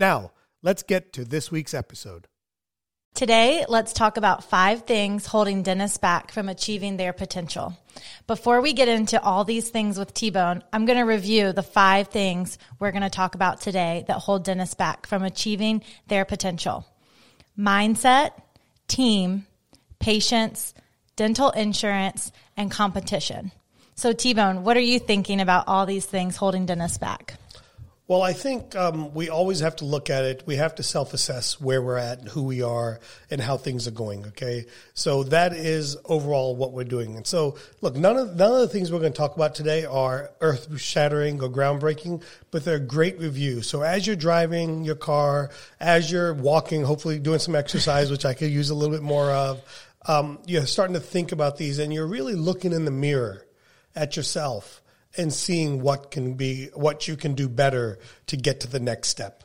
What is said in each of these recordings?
Now, let's get to this week's episode. Today, let's talk about five things holding dentists back from achieving their potential. Before we get into all these things with T-Bone, I'm going to review the five things we're going to talk about today that hold dentists back from achieving their potential. Mindset, team, patients, dental insurance, and competition. So T-Bone, what are you thinking about all these things holding dentists back? Well, I think um, we always have to look at it. We have to self assess where we're at, who we are, and how things are going. Okay, so that is overall what we're doing. And so, look, none of none of the things we're going to talk about today are earth shattering or groundbreaking, but they're great reviews. So as you're driving your car, as you're walking, hopefully doing some exercise, which I could use a little bit more of, um, you're starting to think about these, and you're really looking in the mirror at yourself and seeing what can be what you can do better to get to the next step.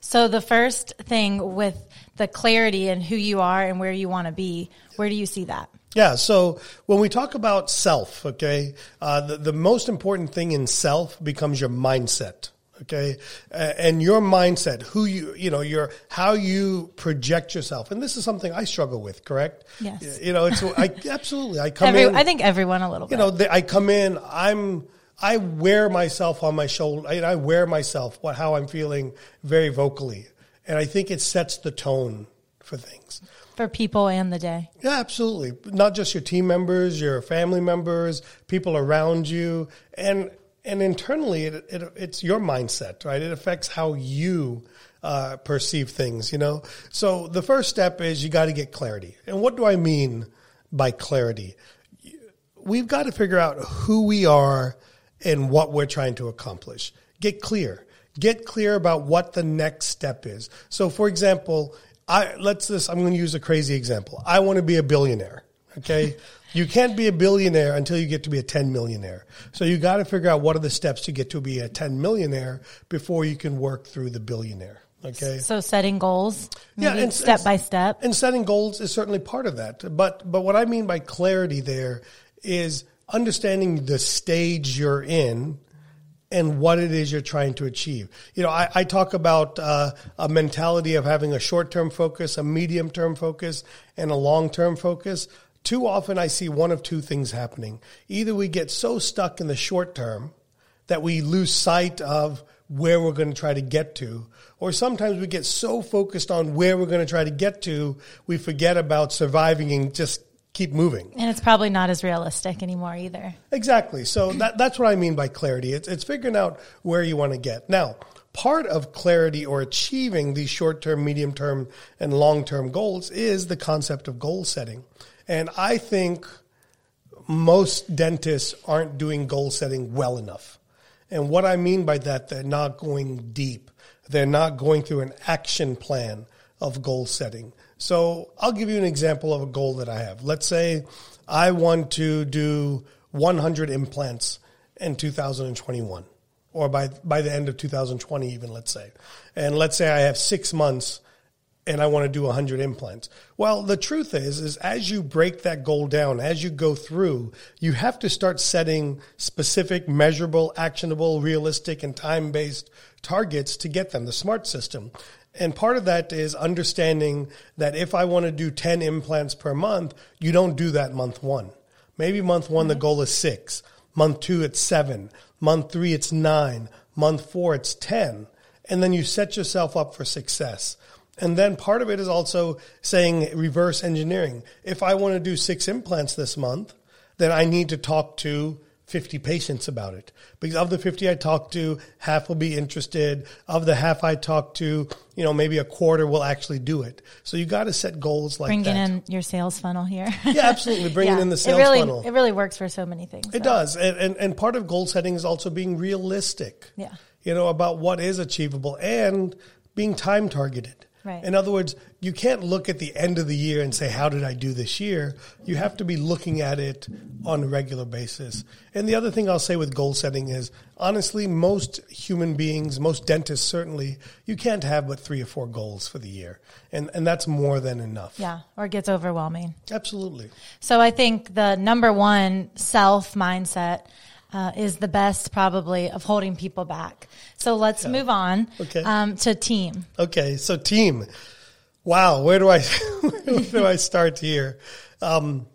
So the first thing with the clarity and who you are and where you want to be, where do you see that? Yeah, so when we talk about self, okay, uh, the, the most important thing in self becomes your mindset okay uh, and your mindset who you you know your how you project yourself and this is something i struggle with correct yes you know it's i absolutely i come Every, in i think everyone a little bit. you bit. know i come in i'm i wear myself on my shoulder I, I wear myself what how i'm feeling very vocally and i think it sets the tone for things for people and the day. Yeah, absolutely. Not just your team members, your family members, people around you, and and internally, it, it, it's your mindset, right? It affects how you uh, perceive things, you know? So the first step is you got to get clarity. And what do I mean by clarity? We've got to figure out who we are and what we're trying to accomplish. Get clear. Get clear about what the next step is. So, for example, I let's just I'm going to use a crazy example. I want to be a billionaire. Okay. You can't be a billionaire until you get to be a 10 millionaire. So you got to figure out what are the steps to get to be a 10 millionaire before you can work through the billionaire. Okay. So setting goals, yeah, and, step and, by step. And setting goals is certainly part of that. But but what I mean by clarity there is understanding the stage you're in and what it is you're trying to achieve. You know, I, I talk about uh, a mentality of having a short term focus, a medium term focus, and a long term focus too often I see one of two things happening. Either we get so stuck in the short term that we lose sight of where we're going to try to get to, or sometimes we get so focused on where we're going to try to get to, we forget about surviving and just keep moving. And it's probably not as realistic anymore either. Exactly. So that, that's what I mean by clarity. It's, it's figuring out where you want to get. Now, part of clarity or achieving these short term, medium term, and long term goals is the concept of goal setting. And I think most dentists aren't doing goal setting well enough. And what I mean by that, they're not going deep. They're not going through an action plan of goal setting. So I'll give you an example of a goal that I have. Let's say I want to do 100 implants in 2021 or by, by the end of 2020 even, let's say. And let's say I have six months and I want to do 100 implants. Well, the truth is, is as you break that goal down, as you go through, you have to start setting specific, measurable, actionable, realistic, and time-based targets to get them, the SMART system. And part of that is understanding that if I want to do 10 implants per month, you don't do that month one. Maybe month one, mm-hmm. the goal is six. Month two, it's seven. Month three, it's nine. Month four, it's 10. And then you set yourself up for success. And then part of it is also saying reverse engineering. If I want to do six implants this month, then I need to talk to 50 patients about it. Because of the 50 I talk to, half will be interested. Of the half I talk to, you know, maybe a quarter will actually do it. So you got to set goals like Bringing that. in your sales funnel here. yeah, absolutely. Bringing Yeah. in the sales it really, funnel. It really works for so many things. It though. does. And, and, and part of goal setting is also being realistic. Yeah. You know, about what is achievable and being time targeted. Right. In other words, you can't look at the end of the year and say, how did I do this year? You have to be looking at it on a regular basis. And the other thing I'll say with goal setting is, honestly, most human beings, most dentists certainly, you can't have but three or four goals for the year. And, and that's more than enough. Yeah, or it gets overwhelming. Absolutely. So I think the number one self mindset uh, is the best probably of holding people back. So let's move on Okay. um, to team. Okay, so team. Wow, where do I where do I start here? Um,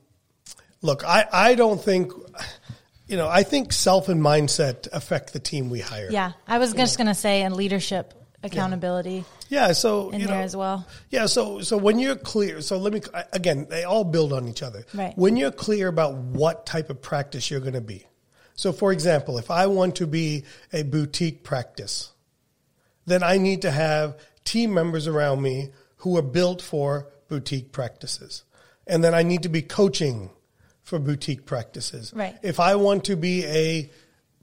look, I, I don't think you know, I think self and mindset affect the team we hire. Yeah, I was just going to say and leadership accountability Yeah, so in you there know, as well. Yeah, so so when you're clear, so let me again, they all build on each other. Right. When you're clear about what type of practice you're going to be. So for example, if I want to be a boutique practice, then I need to have team members around me who are built for boutique practices. And then I need to be coaching for boutique practices. Right. If I want to be a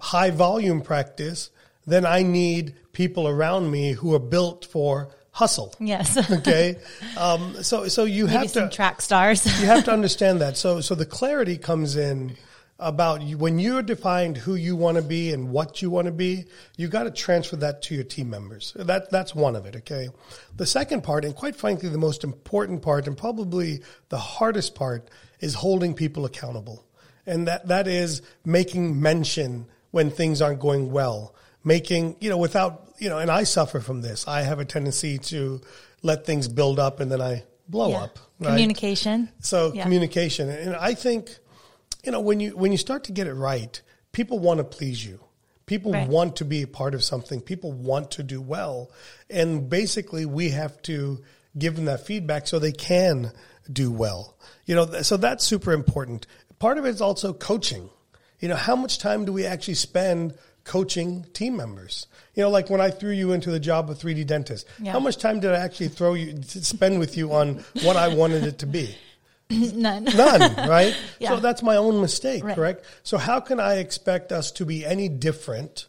high volume practice, then I need people around me who are built for hustle. Yes, Okay. um, so, so you maybe have some to, track stars. you have to understand that. So, so the clarity comes in about you, when you're defined who you want to be and what you want to be, you got to transfer that to your team members. That, that's one of it. Okay. The second part, and quite frankly, the most important part and probably the hardest part is holding people accountable. And that, that is making mention when things aren't going well, making, you know, without, you know, and I suffer from this. I have a tendency to let things build up and then I blow Yeah. up. right? Communication. So Yeah. communication, and I think, you know, when you when you start to get it right, people want to please you. People Right. want to be a part of something. People want to do well, and basically, we have to give them that feedback so they can do well. You know, so that's super important. Part of it is also coaching. You know, how much time do we actually spend coaching team members? You know, like when I threw you into the job of 3D dentist, Yeah. how much time did I actually throw you spend with you on what I wanted it to be? None. None, right? Yeah. So that's my own mistake, Right. correct? So how can I expect us to be any different,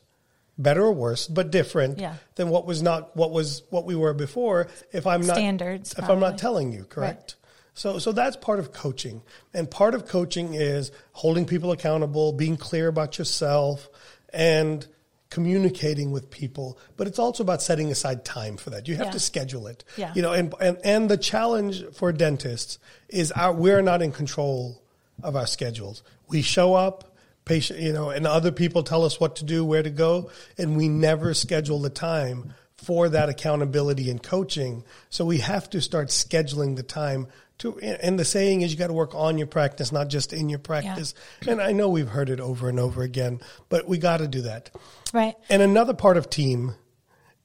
better or worse, but different Yeah. than what was not what was what we were before if I'm not Standards, if I'm not telling you, correct? So so that's part of coaching. And part of coaching is holding people accountable, being clear about yourself and communicating with people, but it's also about setting aside time for that. You have Yeah. to schedule it. Yeah. You know, and, and and the challenge for dentists is our we're not in control of our schedules. We show up, patient, you know, and other people tell us what to do, where to go, and we never schedule the time for that accountability and coaching. So we have to start scheduling the time to and the saying is you got to work on your practice, not just in your practice. And I know we've heard it over and over again, but we got to do that. Right. And another part of team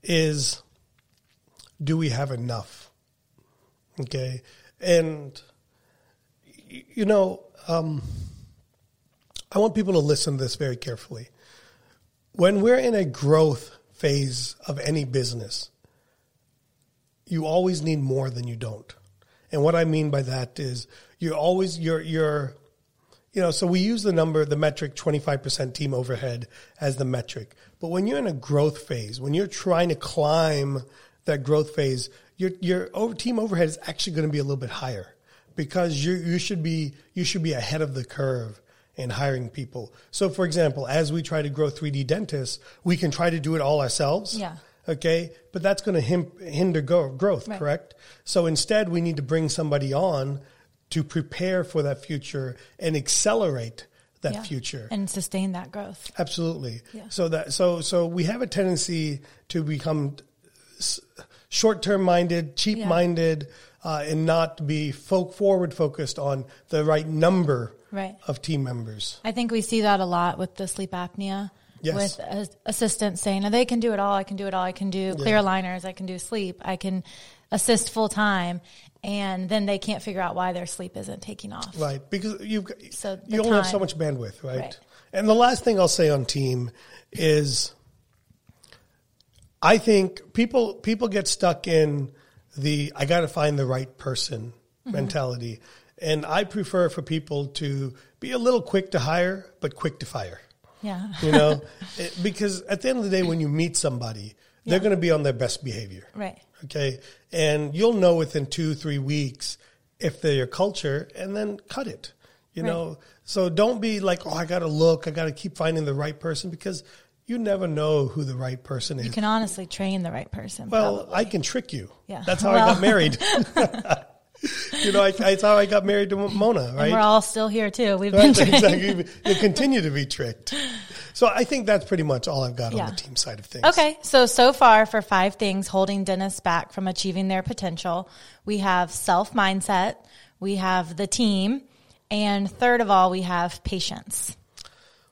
is do we have enough? Okay. And, you know, um, I want people to listen to this very carefully. When we're in a growth phase of any business, you always need more than you don't. And what I mean by that is you're always, you're, you're, you know, so we use the number, the metric 25% team overhead as the metric. But when you're in a growth phase, when you're trying to climb that growth phase, your, your over, team overhead is actually going to be a little bit higher because you, you should be, you should be ahead of the curve in hiring people. So for example, as we try to grow 3D dentists, we can try to do it all ourselves. Yeah. Okay. But that's going to hinder go, growth, Right. correct? So instead, we need to bring somebody on to prepare for that future and accelerate that Yeah. future. And sustain that growth. Absolutely. Yeah. So that so so we have a tendency to become short-term minded, cheap-minded, uh, and not be folk forward focused on the right number Right. of team members. I think we see that a lot with the sleep apnea. Yes. With assistants saying, "Oh, they can do it all. I can do it all. I can do clear aligners. I can do sleep. I can assist full time, and then they can't figure out why their sleep isn't taking off. Right, because you've got, So you only have so much bandwidth, right? Right. And the last thing I'll say on team is, I think people people get stuck in the I got to find the right person Mm-hmm. mentality, and I prefer for people to be a little quick to hire but quick to fire. Yeah. You know, It- because at the end of the day, when you meet somebody, they're going to be on their best behavior. Right. Okay. And you'll know within two, three weeks if they're your culture and then cut it. You Right. know, so don't be like, oh, I got to look, I got to keep finding the right person because you never know who the right person is. You can honestly train the right person. well, probably. I can trick you. Yeah. That's how Well. I got married. you know, I, that's how I got married to Mona, right? And we're all still here too. We've been Right, trained. exactly. You continue to be tricked. So I think that's pretty much all I've got Yeah. on the team side of things. Okay, so so far for five things holding dentists back from achieving their potential, we have self mindset, we have the team, and third of all, we have patients.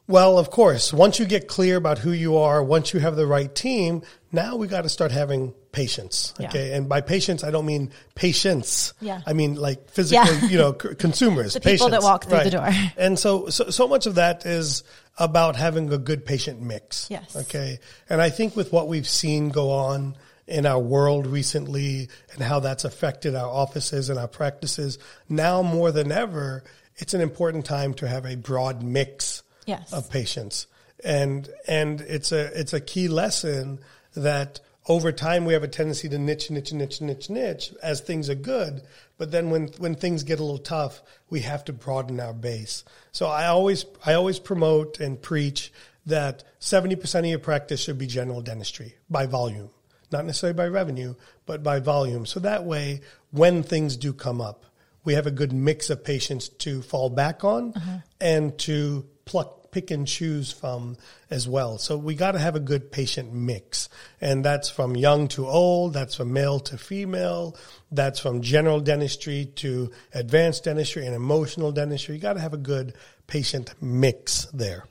Well, of course, once you get clear about who you are, once you have the right team, now we got to start having patience. Yeah. Okay. And by patience, I don't mean patience. Yeah. I mean like physical, Yeah. you know, c- consumers. The people that patients. walk through the door. And so, so, so much of that is about having a good patient mix. Yes. Okay. And I think with what we've seen go on in our world recently and how that's affected our offices and our practices, now more than ever, it's an important time to have a broad mix Yes. of patients. And and it's a it's a key lesson that over time we have a tendency to niche, niche, niche, niche, niche as things are good. But then when when things get a little tough, we have to broaden our base. So I always I always promote and preach that seventy percent of your practice should be general dentistry by volume. Not necessarily by revenue, but by volume. So that way when things do come up, we have a good mix of patients to fall back on uh-huh. and to pluck pick and choose from as well. So we got to have a good patient mix. And that's from young to old that's from male to female that's from general dentistry to advanced dentistry and emotional dentistry. You got to have a good patient mix there.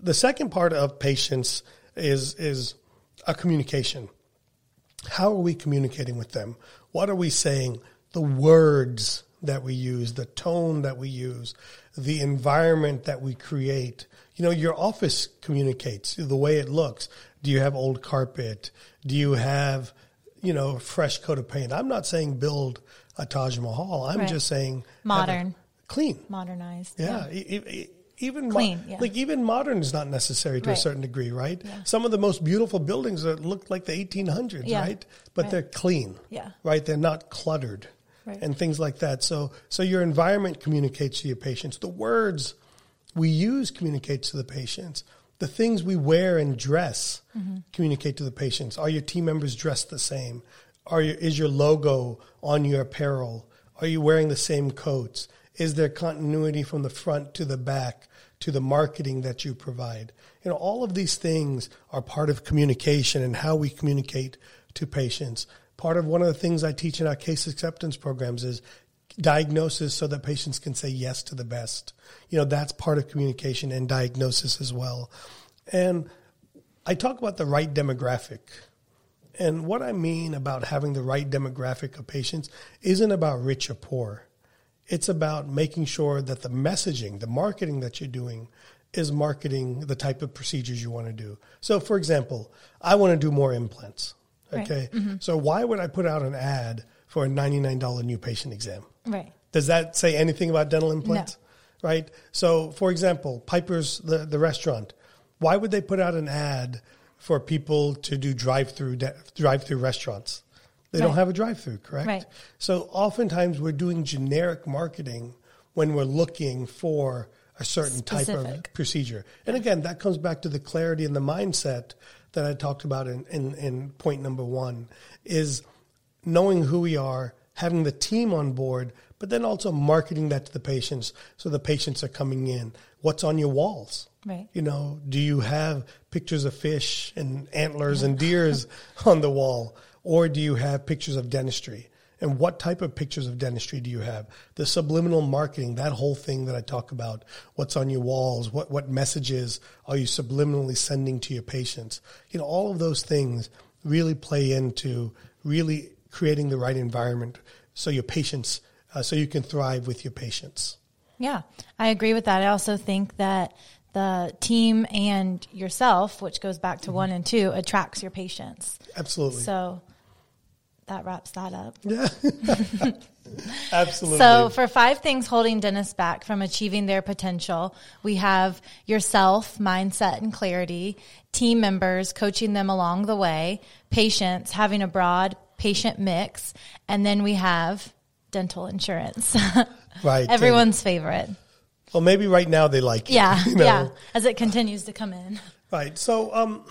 The second part of patients is is a communication. How are we communicating with them? What are we saying? The words that we use, the tone that we use, the environment that we create. You know, your office communicates the way it looks. Do you have old carpet? Do you have, you know, fresh coat of paint? I'm not saying build a Taj Mahal. I'm Right. just saying Modern. clean. Modernized. Yeah, e- e- even mo- Clean, yeah. like even modern is not necessary to a certain degree, right? Yeah. Some of the most beautiful buildings that look like the 1800s, Yeah. right? But Right. they're clean, Yeah. right? They're not cluttered, Right. and things like that. So, so your environment communicates to your patients. The words we use communicates to the patients. The things we wear and dress Mm-hmm. communicate to the patients. Are your team members dressed the same? Are your, is your logo on your apparel? Are you wearing the same coats? Is there continuity from the front to the back to the marketing that you provide? You know, all of these things are part of communication and how we communicate to patients. Part of one of the things I teach in our case acceptance programs is diagnosis so that patients can say yes to the best. You know, that's part of communication and diagnosis as well. And I talk about the right demographic. And what I mean about having the right demographic of patients isn't about rich or poor. It's about making sure that the messaging, the marketing that you're doing is marketing the type of procedures you want to do. So, for example, I want to do more implants. Right. Okay. Mm-hmm. So, why would I put out an ad for a $99 new patient exam? Right. Does that say anything about dental implants? Right. So, for example, Piper's the, the restaurant. Why would they put out an ad for people to do drive-through de- drive-through restaurants? They don't have a drive-through, correct? Right. So, oftentimes we're doing generic marketing when we're looking for a certain type of procedure. And again, that comes back to the clarity and the mindset that I talked about in, in, in point number one is knowing who we are, having the team on board, but then also marketing that to the patients so the patients are coming in. What's on your walls? Right. You know, do you have pictures of fish and antlers and deers on the wall? Or do you have pictures of dentistry? And what type of pictures of dentistry do you have? The subliminal marketing, that whole thing that I talk about, what's on your walls, what, what messages are you subliminally sending to your patients? You know, all of those things really play into really creating the right environment so your patients, uh, so you can thrive with your patients. Yeah, I agree with that. I also think that the team and yourself, which goes back to one and two, attracts your patients. Absolutely. So that wraps that up. Yeah. Absolutely. So, for five things holding dentists back from achieving their potential, we have yourself, mindset and clarity, team members coaching them along the way, patients having a broad patient mix, and then we have dental insurance. right. Everyone's favorite. Well, maybe right now they like it. Yeah. you know? Yeah. As it continues to come in. Right. So, um,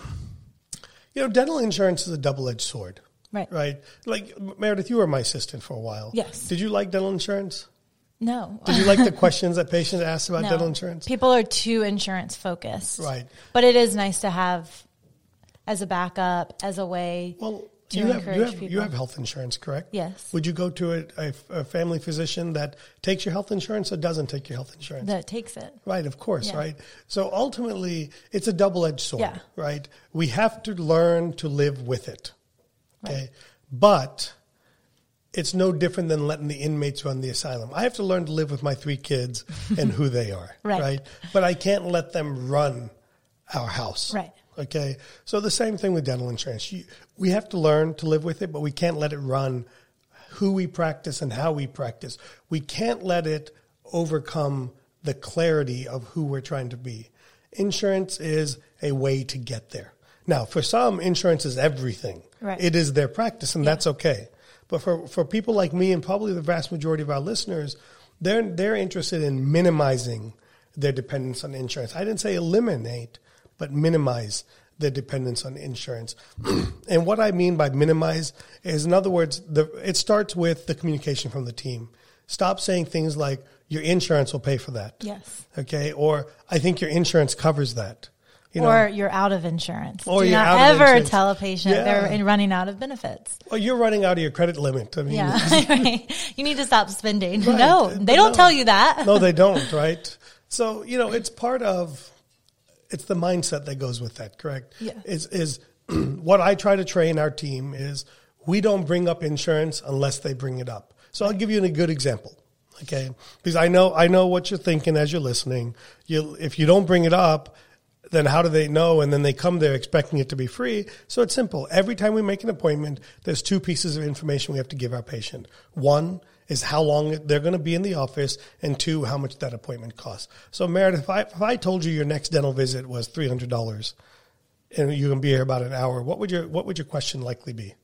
you know, dental insurance is a double edged sword. Right. Right. Like Meredith, you were my assistant for a while. Yes. Did you like dental insurance? No. Did you like the questions that patients asked about No. dental insurance? People are too insurance focused. Right. But it is nice to have as a backup, as a way. Well, to you have, you encourage have you have health insurance, correct? Yes. Would you go to a, a, a family physician that takes your health insurance or doesn't take your health insurance? that takes it. Right, of course, Yeah. right? So ultimately, it's a double edged sword, Yeah. right? We have to learn to live with it, okay? But it's no different than letting the inmates run the asylum. I have to learn to live with my three kids and who they are, Right. right? But I can't let them run our house. Right. Okay. So the same thing with dental insurance. You, we have to learn to live with it, but we can't let it run who we practice and how we practice. We can't let it overcome the clarity of who we're trying to be. Insurance is a way to get there. Now, for some, insurance is everything. Right. It is their practice, and that's okay. But for, for people like me and probably the vast majority of our listeners, they're, they're interested in minimizing their dependence on insurance. I didn't say eliminate, but minimize their dependence on insurance. and what I mean by minimize is, in other words, the, it starts with the communication from the team. Stop saying things like, your insurance will pay for that. Yes. Okay. Or I think your insurance covers that. You or you're out of insurance. Or Do you're not out ever insurance. tell a patient Yeah. they're in- running out of benefits. or you're running out of your credit limit. I mean, Yeah. Right. You need to stop spending. Right. No, they don't No. tell you that. no, they don't, right? So, you know, it's part of it's the mindset that goes with that, correct? Yeah. Is is what I try to train our team is we don't bring up insurance unless they bring it up. So I'll give you a good example. Okay? Because I know I know what you're thinking as you're listening. You if you don't bring it up, then how do they know? And then they come there expecting it to be free. So it's simple. Every time we make an appointment, there's two pieces of information we have to give our patient. One is how long they're going to be in the office, and two, how much that appointment costs. So Meredith, if I, if I told you your next dental visit was three hundred dollars, and you're going to be here about an hour, what would your what would your question likely be?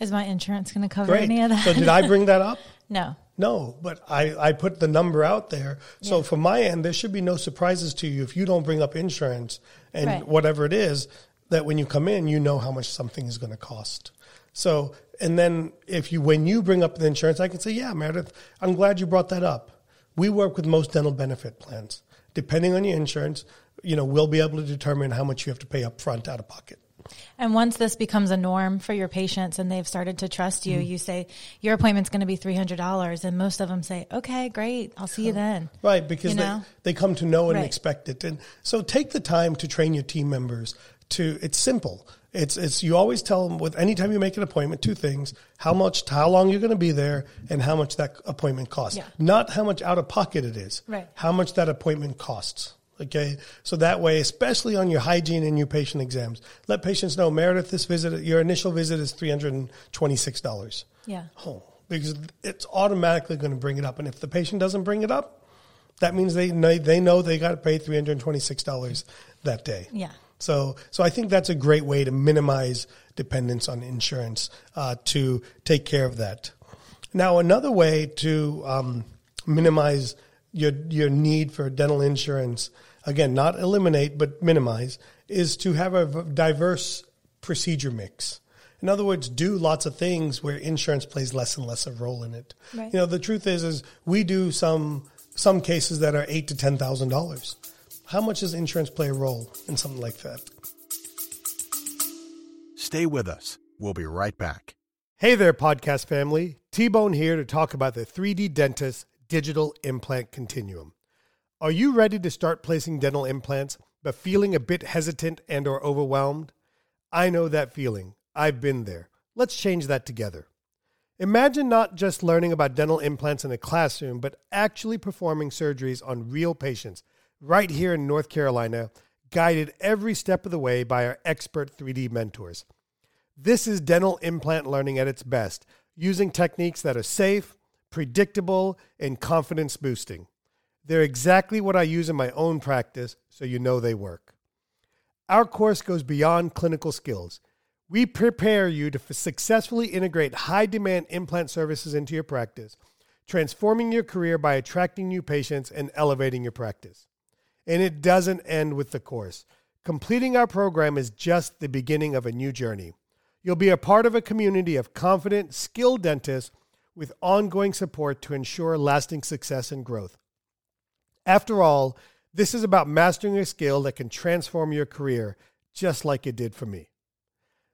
Is my insurance going to cover Great. any of that? So did I bring that up? no. No, but I, I put the number out there. So Yeah. from my end, there should be no surprises to you if you don't bring up insurance and Right. whatever it is, that when you come in, you know how much something is going to cost. So, and then if you, when you bring up the insurance, I can say, yeah, Meredith, I'm glad you brought that up. We work with most dental benefit plans. Depending on your insurance, you know, we'll be able to determine how much you have to pay up front out of pocket. And once this becomes a norm for your patients and they've started to trust Mm-hmm. you, you say, your appointment's going to be $300. And most of them say, okay, great. I'll see you then. Right, because You know? they, they come to know and Right. expect it. And so take the time to train your team members to it's simple. It's it's you always tell them with anytime you make an appointment, two things. How much how long you're going to be there and how much that appointment costs. Yeah. Not how much out of pocket it is. Right. How much that appointment costs. Okay. So that way, especially on your hygiene and your patient exams, let patients know, Meredith, this visit your initial visit is three hundred and twenty six dollars. Yeah. Oh, because it's automatically going to bring it up. And if the patient doesn't bring it up, that means they know, they know they got to pay three hundred twenty six dollars that day. Yeah. So so I think that's a great way to minimize dependence on insurance uh, to take care of that. Now another way to um, minimize your your need for dental insurance again not eliminate but minimize is to have a diverse procedure mix. In other words, do lots of things where insurance plays less and less of a role in it. Right. You know, the truth is, is we do some some cases that are eight to ten thousand dollars. How much does insurance play a role in something like that? Stay with us. We'll be right back. Hey there, podcast family. T Bone here to talk about the 3D Dentist Digital Implant Continuum. Are you ready to start placing dental implants but feeling a bit hesitant and or overwhelmed? I know that feeling. I've been there. Let's change that together. Imagine not just learning about dental implants in a classroom, but actually performing surgeries on real patients right here in North Carolina, guided every step of the way by our expert 3D mentors. This is dental implant learning at its best, using techniques that are safe, predictable, and confidence boosting. They're exactly what I use in my own practice, so you know they work. Our course goes beyond clinical skills. We prepare you to successfully integrate high demand implant services into your practice, transforming your career by attracting new patients and elevating your practice. And it doesn't end with the course. Completing our program is just the beginning of a new journey. You'll be a part of a community of confident, skilled dentists with ongoing support to ensure lasting success and growth. After all, this is about mastering a skill that can transform your career, just like it did for me.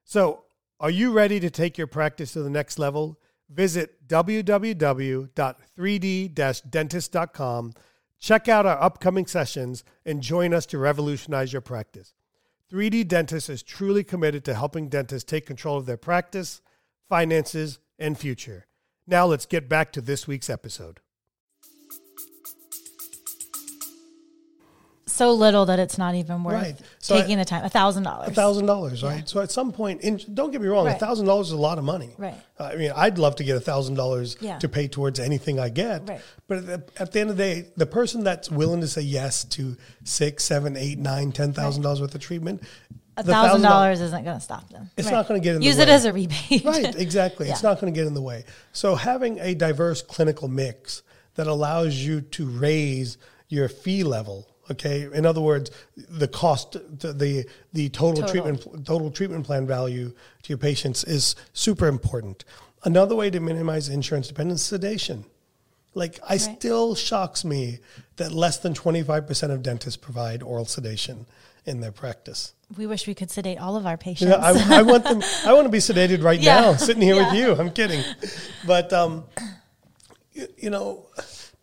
So, are you ready to take your practice to the next level? Visit www.3d-dentist.com, check out our upcoming sessions, and join us to revolutionize your practice. 3D Dentist is truly committed to helping dentists take control of their practice, finances, and future. Now let's get back to this week's episode. So little that it's not even worth Right. So taking I- the time. A thousand dollars. A thousand dollars, right? So at some point, in, don't get me wrong, a thousand dollars is a lot of money. Right. Uh, I mean, I'd love to get a thousand dollars to pay towards anything I get. Right. But at the, at the end of the day, the person that's willing to say yes to six, seven, eight, nine, ten thousand dollars worth of treatment, thousand $1,000 isn't going to stop them. It's not gonna get in the way. Use it as a rebate. right exactly. It's not going to get in the way. So having a diverse clinical mix that allows you to raise your fee level okay? In other words the cost the the, the total, Total. treatment total treatment plan value to your patients is super important. Another way to minimize insurance dependence is sedation. Like I still shocks me that less than 25% of dentists provide oral sedation in their practice We wish we could sedate all of our patients. Yeah, I, I want them. I want to be sedated right Yeah. now, sitting here with you. I'm kidding, but um, you, you know,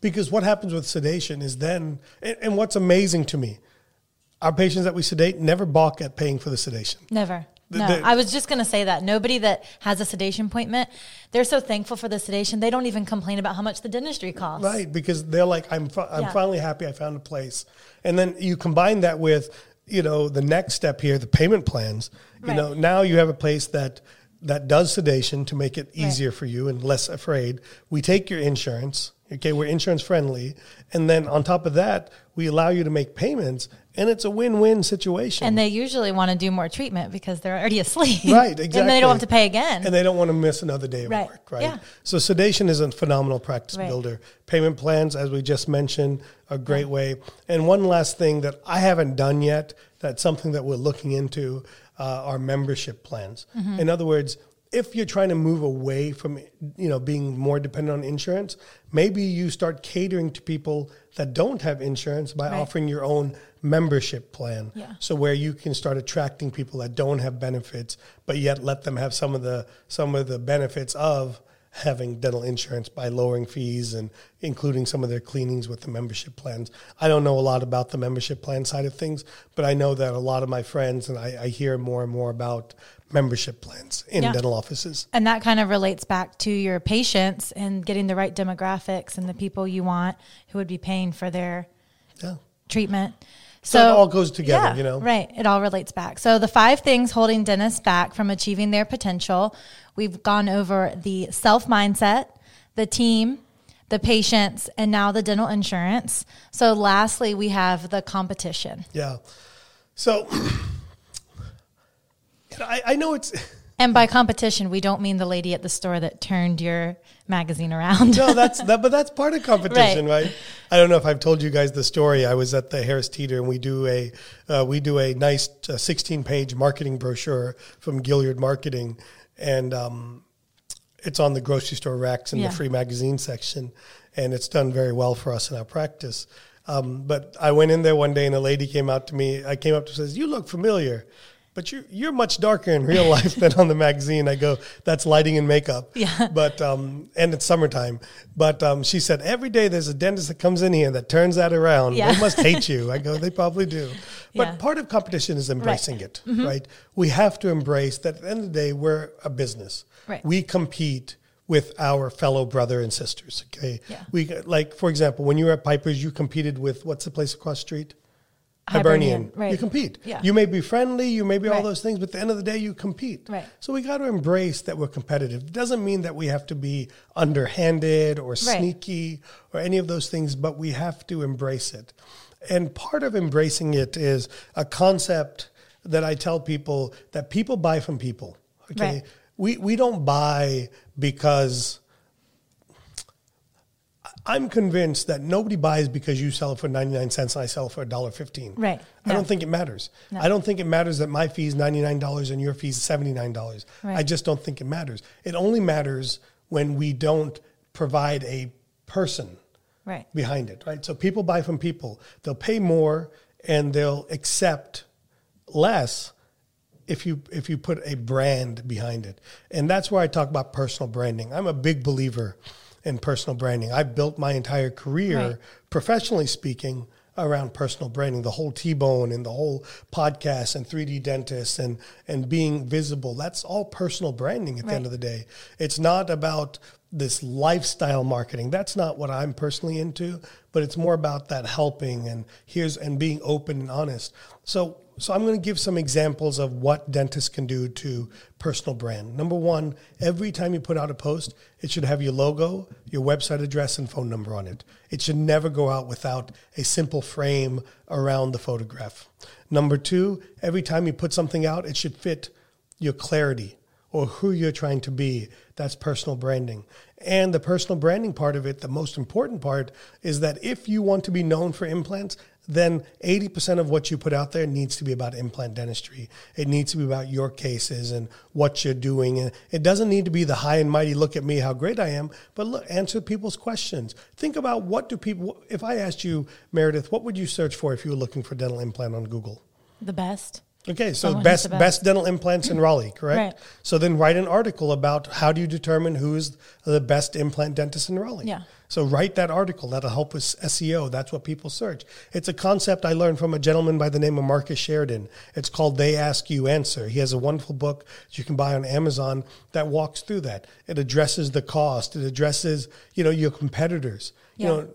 because what happens with sedation is then, and, and what's amazing to me, our patients that we sedate never balk at paying for the sedation. Never. No, I was just going to say that. Nobody that has a sedation appointment, they're so thankful for the sedation. They don't even complain about how much the dentistry costs. Right, because they're like, I'm, I'm Yeah. finally happy I found a place. And then you combine that with, you know, the next step here, the payment plans. You Right. know, now you have a place that that does sedation to make it easier for you and less afraid. We take your insurance. Okay, we're insurance friendly, and then on top of that, we allow you to make payments, and it's a win-win situation. And they usually want to do more treatment because they're already asleep. Right, and exactly. they don't have to pay again. and they don't want to miss another day of Right. work, right? Yeah. So sedation is a phenomenal practice Right. builder. Payment plans, as we just mentioned, a great way. And one last thing that I haven't done yet, that's something that we're looking into, uh, are membership plans. Mm-hmm. In other words, if you're trying to move away from you know being more dependent on insurance, maybe you start catering to people that don't have insurance by Right. offering your own membership plan. Yeah. So where you can start attracting people that don't have benefits, but yet let them have some of the some of the benefits of having dental insurance by lowering fees and including some of their cleanings with the membership plans. I don't know a lot about the membership plan side of things, but I know that a lot of my friends and I, I hear more and more about membership plans in Yeah. dental offices. and that kind of relates back to your patients and getting the right demographics and the people you want who would be paying for their Yeah. treatment. So it all goes together, you know? Right. It all relates back. So the five things holding dentists back from achieving their potential. We've gone over the self mindset, the team, the patients, and now the dental insurance. So lastly, we have the competition. Yeah. So I, I know it's And by competition, we don't mean the lady at the store that turned your magazine around. no, that's that, but that's part of competition, Right. right. I don't know if I've told you guys the story. I was at the Harris Teeter, and we do a uh, we do a nice uh, sixteen page marketing brochure from Gilliard Marketing, and um, it's on the grocery store racks in Yeah. the free magazine section, and it's done very well for us in our practice. Um, but I went in there one day, and a lady came out to me. I came up to her and says, "You look familiar." But you're, you're much darker in real life than on the magazine. I go, that's lighting and makeup. Yeah. But um, and it's summertime. But um, she said every day there's a dentist that comes in here that turns that around. Yeah. They must hate you. I go, they probably do. But Yeah. part of competition is embracing it, right? We have to embrace that. At the end of the day, we're a business. Right. We compete with our fellow brother and sisters. Okay, Yeah. we like for example, when you were at Piper's, you competed with what's the place across the street? Hibernian, right. You compete. Yeah. You may be friendly, you may be all those things, but at the end of the day, you compete. Right. So we got to embrace that we're competitive. It doesn't mean that we have to be underhanded or sneaky or any of those things, but we have to embrace it. And part of embracing it is a concept that I tell people that people buy from people. Okay. Right. We we don't buy because I'm convinced that nobody buys because you sell it for 99 cents and I sell it for $1.15. Right. I don't think it matters. No. I don't think it matters that my fee is $99 and your fee is $79. Right. I just don't think it matters. It only matters when we don't provide a person Right. behind it, right? So people buy from people. They'll pay more and they'll accept less if you if you put a brand behind it. And that's where I talk about personal branding. I'm a big believer in personal branding. I've built my entire career Right. professionally speaking around personal branding, the whole T-bone and the whole podcast and 3D dentist and and being visible. That's all personal branding at the end of the day. It's not about this lifestyle marketing. That's not what I'm personally into, but it's more about that helping and here's and being open and honest. So so I'm going to give some examples of what dentists can do to personal brand. Number 1, every time you put out a post, it should have your logo, your website address and phone number on it. It should never go out without a simple frame around the photograph. Number 2, every time you put something out, it should fit your clarity or who you're trying to be. That's personal branding. And the personal branding part of it, the most important part, is that if you want to be known for implants, then 80% of what you put out there needs to be about implant dentistry. It needs to be about your cases and what you're doing. And it doesn't need to be the high and mighty, look at me, how great I am, but look, answer people's questions. Think about what do people, if I asked you, Meredith, what would you search for if you were looking for dental implant on Google? The best. Okay, so best, best best. dental implants in Raleigh, correct? Right. So then write an article about how do you determine who's the best implant dentist in Raleigh. Yeah. So write that article. That'll help with SEO. That's what people search. It's a concept I learned from a gentleman by the name of Marcus Sheridan. It's called They Ask You Answer. He has a wonderful book that you can buy on Amazon that walks through that. It addresses the cost. It addresses, you know, your competitors. Yeah. You know,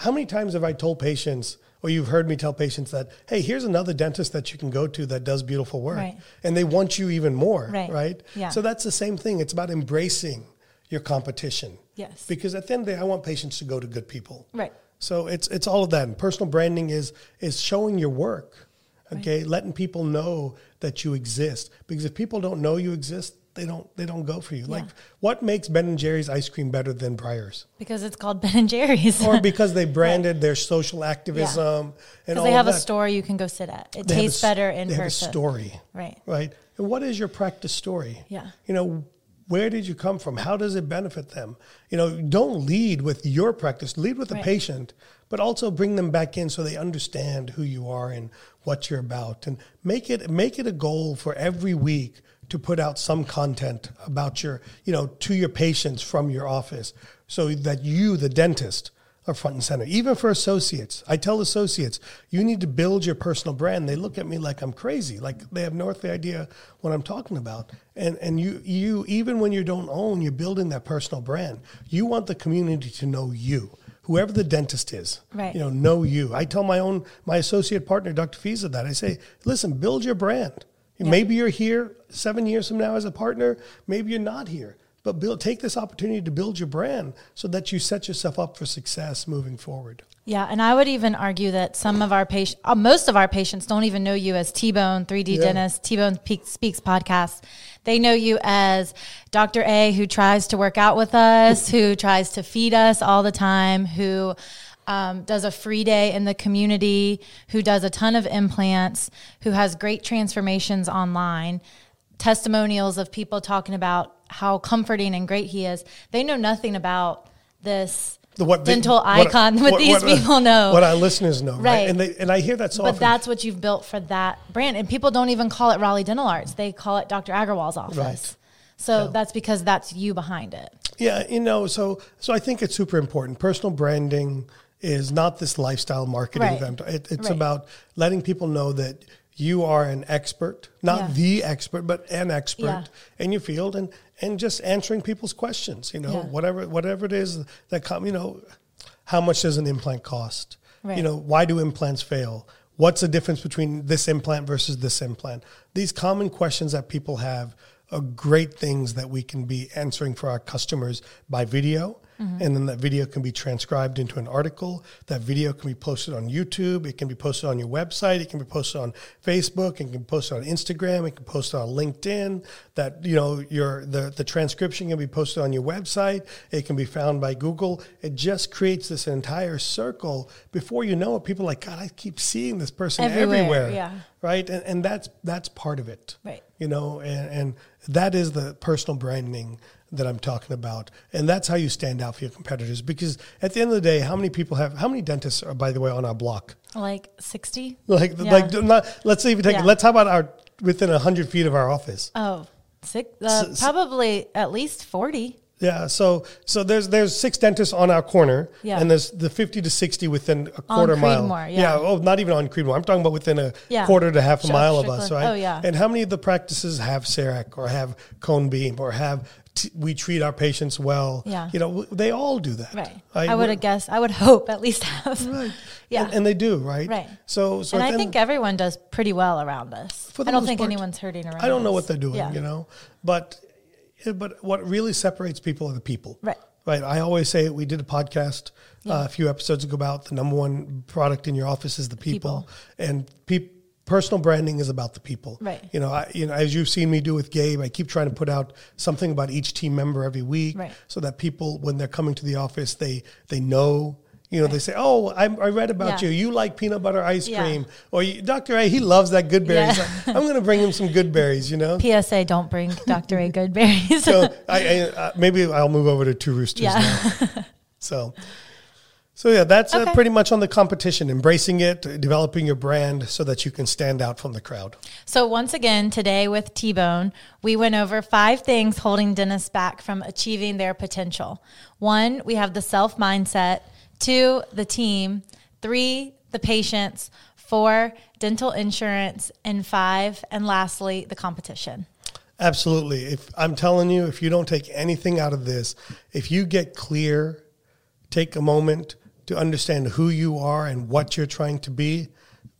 how many times have I told patients, or you've heard me tell patients that, hey, here's another dentist that you can go to that does beautiful work. Right. And they want you even more, Right. right? Yeah. So that's the same thing. It's about embracing your competition. Yes. Because at the end of the day, I want patients to go to good people. Right. So it's it's all of that. And personal branding is is showing your work. Okay, letting people know that you exist. Because if people don't know you exist, they don't they don't go for you. Like what makes Ben and Jerry's ice cream better than Breyers? Because it's called Ben and Jerry's. Or because they branded their social activism and Because all they have of a that. store you can go sit at. It They have a tastes better in they have a story. Right. Right. And what is your practice story? Yeah. You know, where did you come from? How does it benefit them? You know, don't lead with your practice, lead with the Right. patient, but also bring them back in so they understand who you are and what you're about. And make it make it a goal for every week to put out some content about your, you know, to your patients from your office so that you, the dentist, are front and center. Even for associates, I tell associates, you need to build your personal brand. They look at me like I'm crazy, like they have no earthly idea what I'm talking about. And and you you even when you don't own, you're building that personal brand. You want the community to know you. Whoever the dentist is, Right. you know, know you. I tell my own my associate partner, Dr. Fiza, that I say, listen, build your brand. Maybe you're here seven years from now as a partner. Maybe you're not here. But build, take this opportunity to build your brand so that you set yourself up for success moving forward. Yeah, and I would even argue that some of our patients, uh, most of our patients, don't even know you as T Bone, 3D Yeah. Dentist, T Bone Speaks podcast. They know you as Dr. A, who tries to work out with us, who tries to feed us all the time, who um, does a free day in the community, who does a ton of implants, who has great transformations online, testimonials of people talking about how comforting and great he is. They know nothing about this The what dental what- icon what, these uh, people know. what our listeners know, right? Right. And they, and I hear that so but often. that's what you've built for that brand. And people don't even call it Raleigh Dental Arts. They call it Dr. Agarwal's office. Right. So that's because that's you behind it. Yeah, you know, so so I think it's super important. Personal branding is not this lifestyle marketing Right. event. It, it's Right. about letting people know that you are an expert, not Yeah. the expert, but an expert Yeah. in your field, and and just answering people's questions. You know, Yeah. whatever whatever it is that come. You know, how much does an implant cost? Right. You know, why do implants fail? What's the difference between this implant versus this implant? These common questions that people have are great things that we can be answering for our customers by video. Mm-hmm. And then that video can be transcribed into an article. That video can be posted on YouTube. It can be posted on your website. It can be posted on Facebook. It can be posted on Instagram. It can be posted on LinkedIn. That you know your the the transcription can be posted on your website. It can be found by Google. It just creates this entire circle. Before you know it, people are like God. I keep seeing this person Everywhere, everywhere. yeah. right, and and that's that's part of it Right. you know and, and that is the personal branding that i'm talking about and that's how you stand out for your competitors because at the end of the day how many people have how many dentists are by the way on our block Like 60? like Yeah. like not, let's you take Yeah. let's how about our within 100 feet of our office Oh, six, uh, S- probably at least 40. yeah so so there's there's six dentists on our corner Yeah. and there's the 50 to 60 within a quarter mile Creedmoor, yeah. oh not even on Creedmoor I'm talking about within a Yeah. quarter to half a Sure, mile of us right Oh, yeah. and how many of the practices have CEREC or have cone beam or have t- we treat our patients well Yeah. you know they all do that Right. right? I would have guessed, I would hope at least have. Right. Yeah. and, and they do right Right. so so and I think everyone does pretty well around us. For the I don't think part, anyone's hurting around I don't know us. what they're doing, Yeah. you know, but but what really separates people are the people. Right. Right. I always say we did a podcast uh, a few episodes ago about the number one product in your office is the people, People. and peop personal branding is about the people. Right. You know, I, you know, as you've seen me do with Gabe, I keep trying to put out something about each team member every week, Right. so that people, when they're coming to the office, they they know. You know, they say, "Oh, I, I read about Yeah. you. You like peanut butter ice Yeah. cream, or you, Dr. A, he loves that Goodberry's. Yeah. I'm going to bring him some Goodberry's." You know, PSA, don't bring Dr. A Goodberry's. so I, I uh, maybe I'll move over to two roosters Yeah. now. So, so yeah, that's uh, pretty much on the competition, embracing it, developing your brand so that you can stand out from the crowd. So, once again, today with T Bone, we went over five things holding dentists back from achieving their potential. One, we have the self mindset. Two, the team. Three, the patients. Four, dental insurance. And five, and lastly, the competition. Absolutely. If I'm telling you, if you don't take anything out of this, if you get clear, take a moment to understand who you are and what you're trying to be,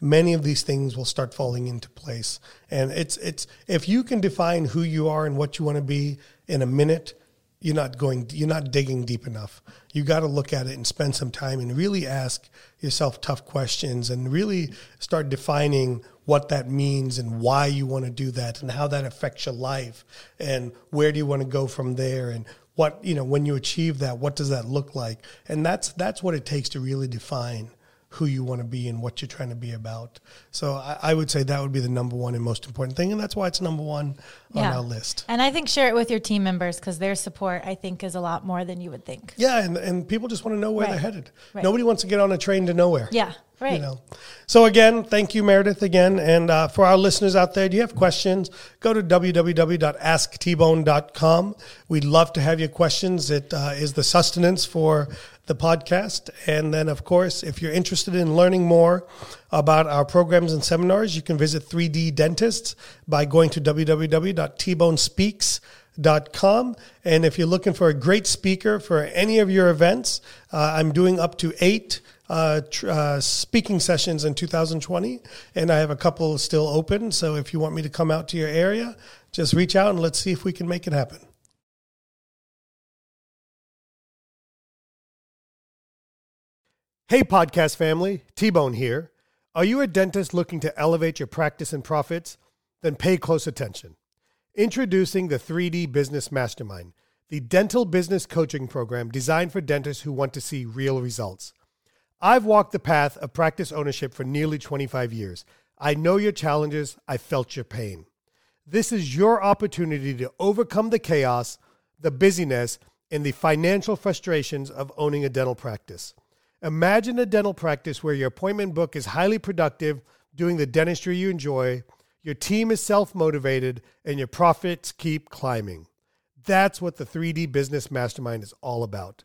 many of these things will start falling into place. And it's it's if you can define who you are and what you want to be in a minute, you're not going you're not digging deep enough. You got to look at it and spend some time and really ask yourself tough questions and really start defining what that means and why you want to do that and how that affects your life and where do you want to go from there and what you know when you achieve that what does that look like? And that's that's what it takes to really define who you want to be and what you're trying to be about. So I, I would say that would be the number one and most important thing and that's why it's number one on our list. And I think share it with your team members because their support, I think, is a lot more than you would think. yeah and, and people just want to know where Right. they're headed. Right. nobody wants to get on a train to nowhere. Yeah, right. You know. So again, thank you, Meredith, again. And uh, for our listeners out there, do you have questions? Go to www.asktbone.com. We'd love to have your questions. It uh, is the sustenance for the podcast. And then, of course, if you're interested in learning more about our programs and seminars, you can visit 3D Dentists by going to www.tbonespeaks.com. And if you're looking for a great speaker for any of your events, uh, I'm doing up to eight uh, tr- uh, speaking sessions in 2020, and I have a couple still open. So if you want me to come out to your area, just reach out and let's see if we can make it happen. Hey, podcast family, T Bone here. Are you a dentist looking to elevate your practice and profits? Then pay close attention. Introducing the 3D Business Mastermind, the dental business coaching program designed for dentists who want to see real results. I've walked the path of practice ownership for nearly 25 years. I know your challenges, I felt your pain. This is your opportunity to overcome the chaos, the busyness, and the financial frustrations of owning a dental practice. Imagine a dental practice where your appointment book is highly productive, doing the dentistry you enjoy, your team is self motivated, and your profits keep climbing. That's what the 3D Business Mastermind is all about.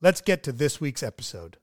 let's get to this week's episode.